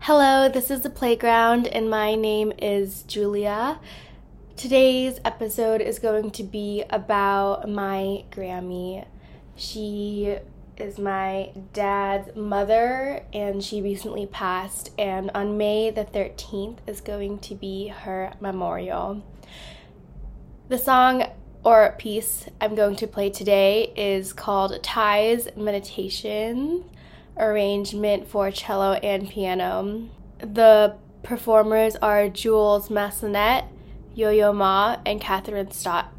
Hello, this is the playground, and my name is Julia. Today's episode is going to be about my Grammy. She is my dad's mother, and she recently passed, and on May the 13th is going to be her memorial. The song or piece I'm going to play today is called Thaïs Meditation arrangement for cello and piano. The performers are Jules Massenet, Yo Yo Ma, and Kathryn Stott.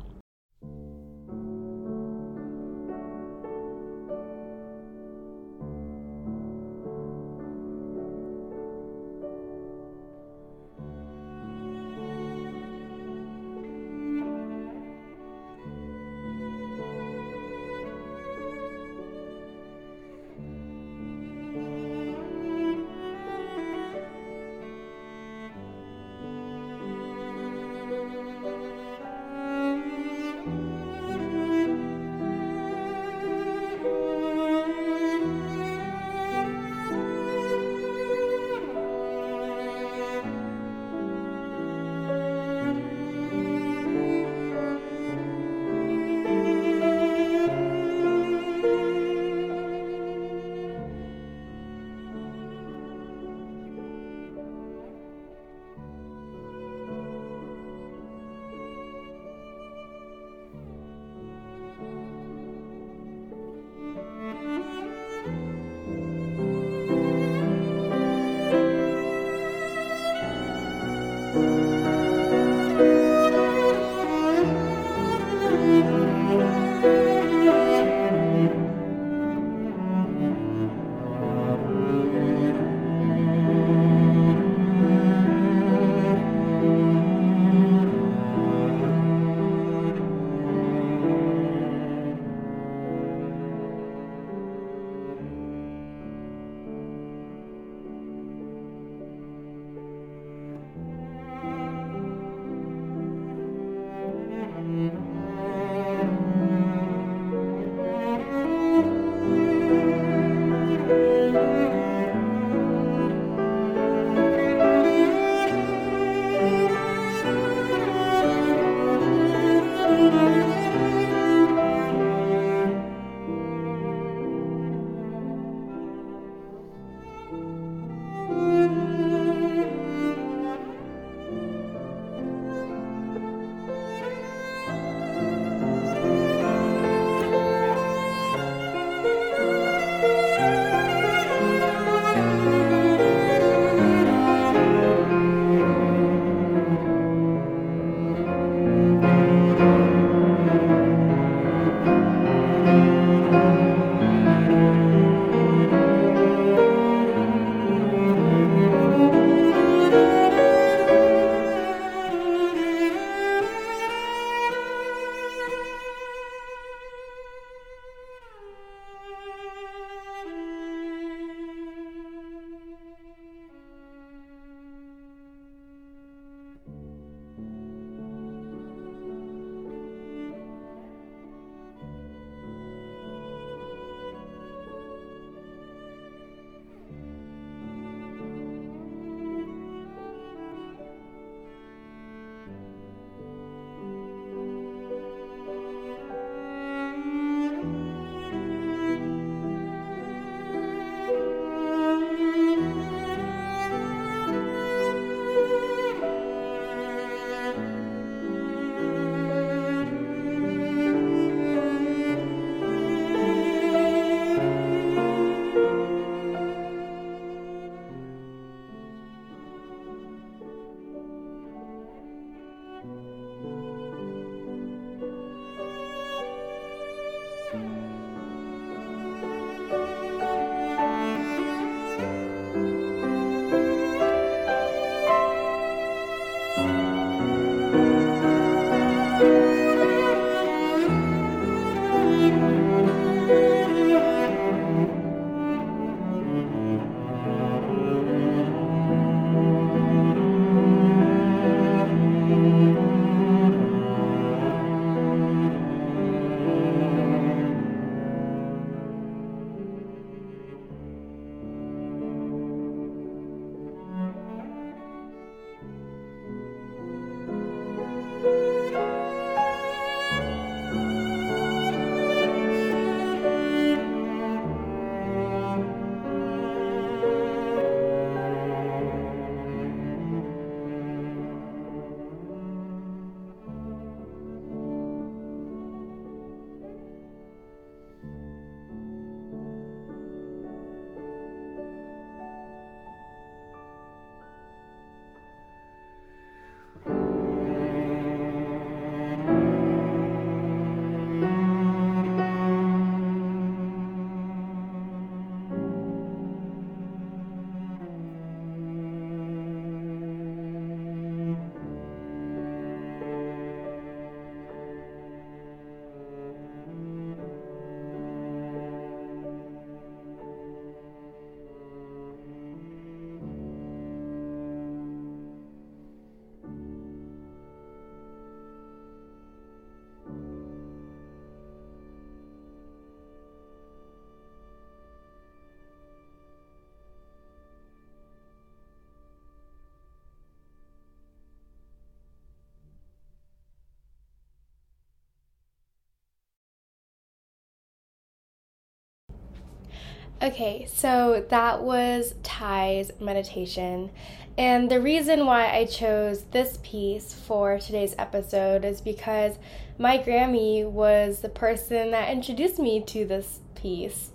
Okay, so that was Thaïs meditation. And the reason why I chose this piece for today's episode is because my Grammy was the person that introduced me to this piece.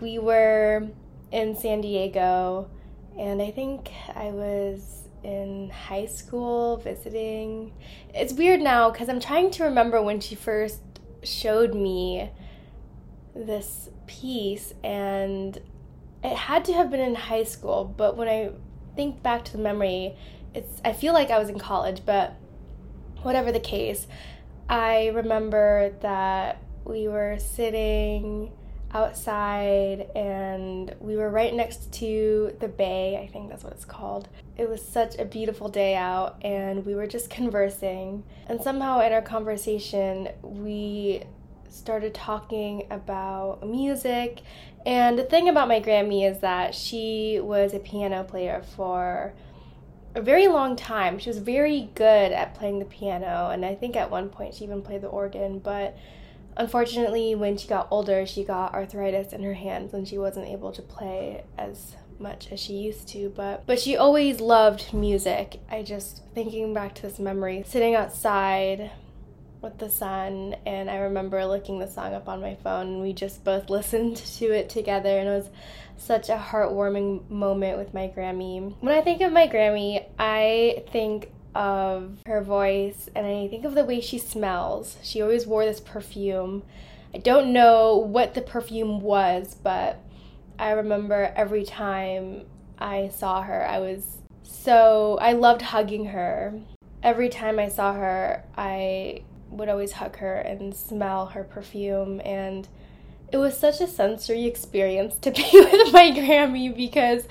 We were in San Diego, and I think I was in high school visiting. It's weird now because I'm trying to remember when she first showed me this piece, and it had to have been in high school, but when I think back to the memory, it's I feel like I was in college, but whatever the case, I remember that we were sitting outside and we were right next to the bay, I think that's what it's called. It was such a beautiful day out and we were just conversing. And somehow in our conversation, we started talking about music. And the thing about my Grammy is that she was a piano player for a very long time. She was very good at playing the piano, and I think at one point she even played the organ, but unfortunately, when she got older, she got arthritis in her hands and she wasn't able to play as much as she used to but but she always loved music i just thinking back to this memory sitting outside with the sun and I remember looking the song up on my phone and we just both listened to it together and it was such a heartwarming moment with my Grammy. When I think of my Grammy, I think of her voice and I think of the way she smells. She always wore this perfume. I don't know what the perfume was, but I remember every time I saw her, I was so I loved hugging her. Every time I saw her, I would always hug her and smell her perfume and it was such a sensory experience to be with my Grammy because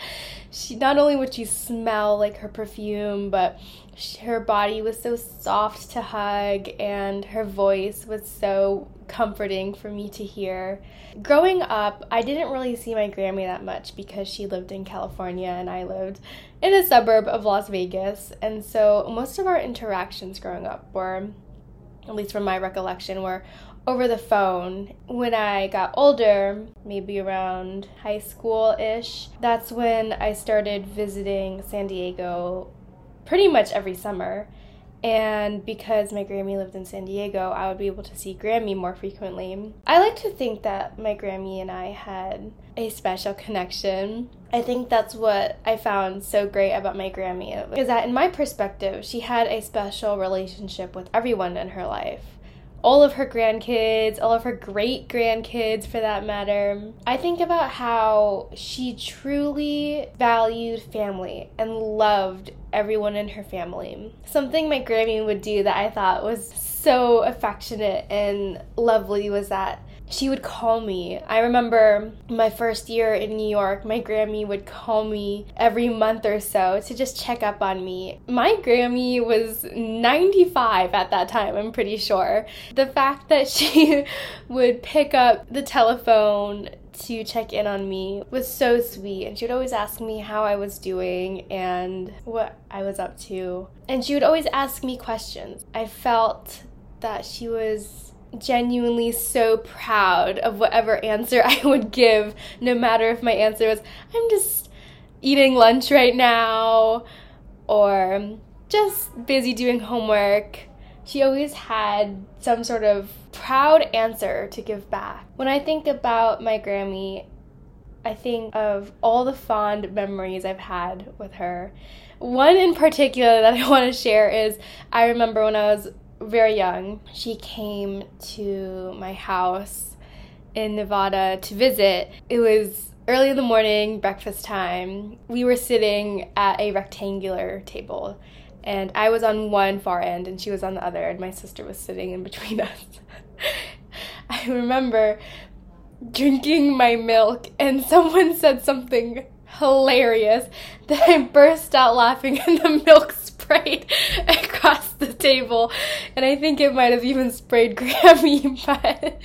she not only would she smell like her perfume, but she, her body was so soft to hug and her voice was so comforting for me to hear. Growing up, I didn't really see my Grammy that much because she lived in California and I lived in a suburb of Las Vegas. And so most of our interactions growing up were at least from my recollection, were over the phone. When I got older, maybe around high school ish, that's when I started visiting San Diego pretty much every summer. And because my Grammy lived in San Diego, I would be able to see Grammy more frequently. I like to think that my Grammy and I had a special connection. I think that's what I found so great about my Grammy is that in my perspective, she had a special relationship with everyone in her life all of her grandkids, all of her great grandkids for that matter. I think about how she truly valued family and loved everyone in her family. Something my Grammy would do that I thought was so affectionate and lovely was that she would call me. I remember my first year in New York, my Grammy would call me every month or so to just check up on me. My Grammy was 95 at that time, I'm pretty sure. The fact that she would pick up the telephone to check in on me was so sweet. And she would always ask me how I was doing and what I was up to. And she would always ask me questions. I felt that she was genuinely so proud of whatever answer I would give, no matter if my answer was, I'm just eating lunch right now, or just busy doing homework. She always had some sort of proud answer to give back. When I think about my Grammy, I think of all the fond memories I've had with her. One in particular that I want to share is I remember when I was very young, she came to my house in Nevada to visit. It was early in the morning, breakfast time. We were sitting at a rectangular table, and I was on one far end and she was on the other, and my sister was sitting in between us. I remember drinking my milk, and someone said something hilarious that I burst out laughing, and the milk sprayed across the table. And I think it might have even sprayed Grammy, but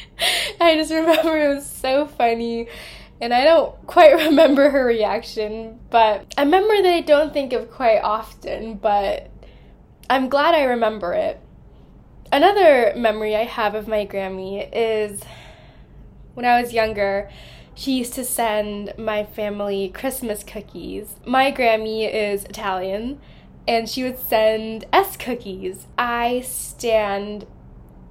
I just remember it was so funny. And I don't quite remember her reaction, but a memory that I don't think of quite often, but I'm glad I remember it. Another memory I have of my Grammy is when I was younger, she used to send my family Christmas cookies. My Grammy is Italian, and she would send S cookies. I stand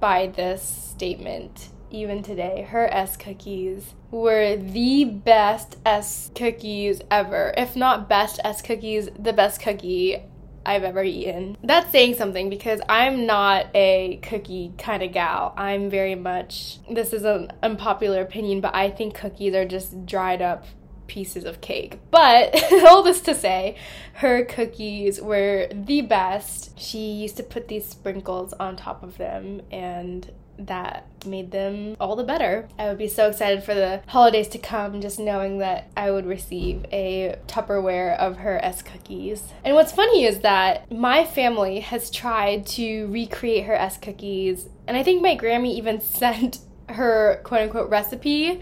by this statement even today. Her S cookies were the best S cookies ever. If not best S cookies, the best cookie I've ever eaten. That's saying something because I'm not a cookie kind of gal. I'm very much, this is an unpopular opinion, but I think cookies are just dried up pieces of cake. But all this to say, her cookies were the best. She used to put these sprinkles on top of them and that made them all the better. I would be so excited for the holidays to come just knowing that I would receive a Tupperware of her S cookies. And what's funny is that my family has tried to recreate her S cookies, and I think my Grammy even sent her quote unquote recipe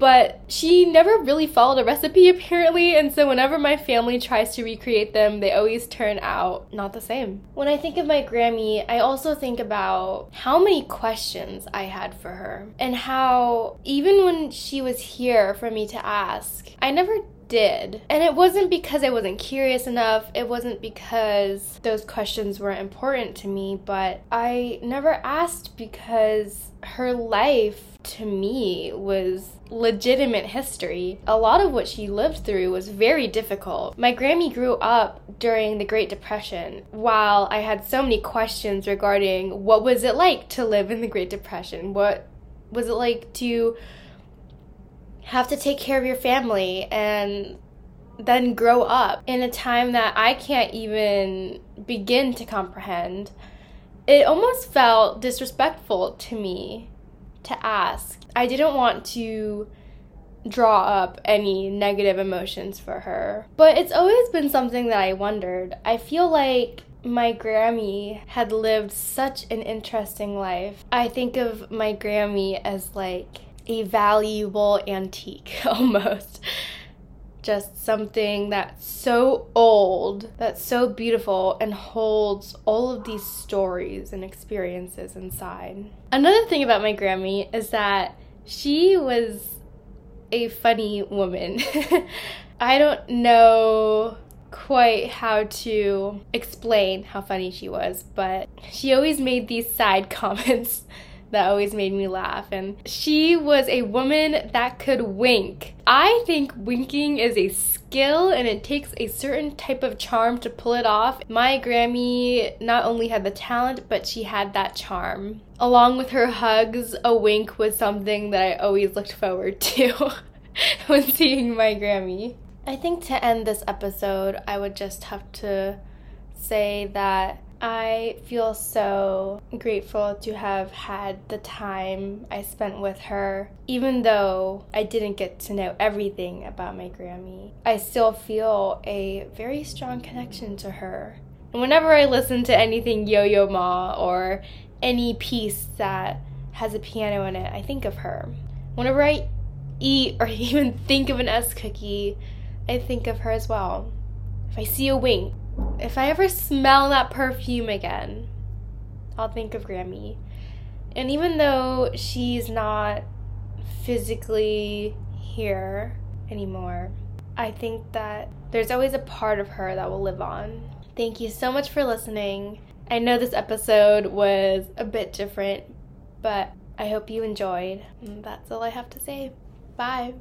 but she never really followed a recipe apparently, and so whenever my family tries to recreate them, they always turn out not the same. When I think of my Grammy, I also think about how many questions I had for her, and how even when she was here for me to ask, I never did. And it wasn't because I wasn't curious enough, it wasn't because those questions weren't important to me, but I never asked because her life to me was legitimate history. A lot of what she lived through was very difficult. My Grammy grew up during the Great Depression. While I had so many questions regarding what was it like to live in the Great Depression? What was it like to have to take care of your family and then grow up in a time that I can't even begin to comprehend. It almost felt disrespectful to me to ask. I didn't want to draw up any negative emotions for her. But it's always been something that I wondered. I feel like my Grammy had lived such an interesting life. I think of my Grammy as like a valuable antique almost. Just something that's so old, that's so beautiful, and holds all of these stories and experiences inside. Another thing about my Grammy is that she was a funny woman. I don't know quite how to explain how funny she was, but she always made these side comments that always made me laugh. And she was a woman that could wink. I think winking is a skill and it takes a certain type of charm to pull it off. My Grammy not only had the talent, but she had that charm. Along with her hugs, a wink was something that I always looked forward to when seeing my Grammy. I think to end this episode, I would just have to say that I feel so grateful to have had the time I spent with her. Even though I didn't get to know everything about my Grammy, I still feel a very strong connection to her. And whenever I listen to anything Yo Yo Ma or any piece that has a piano in it, I think of her. Whenever I eat or even think of an S cookie, I think of her as well. If I see a wink, if I ever smell that perfume again, I'll think of Grammy. And even though she's not physically here anymore, I think that there's always a part of her that will live on. Thank you so much for listening. I know this episode was a bit different, but I hope you enjoyed. And that's all I have to say. Bye.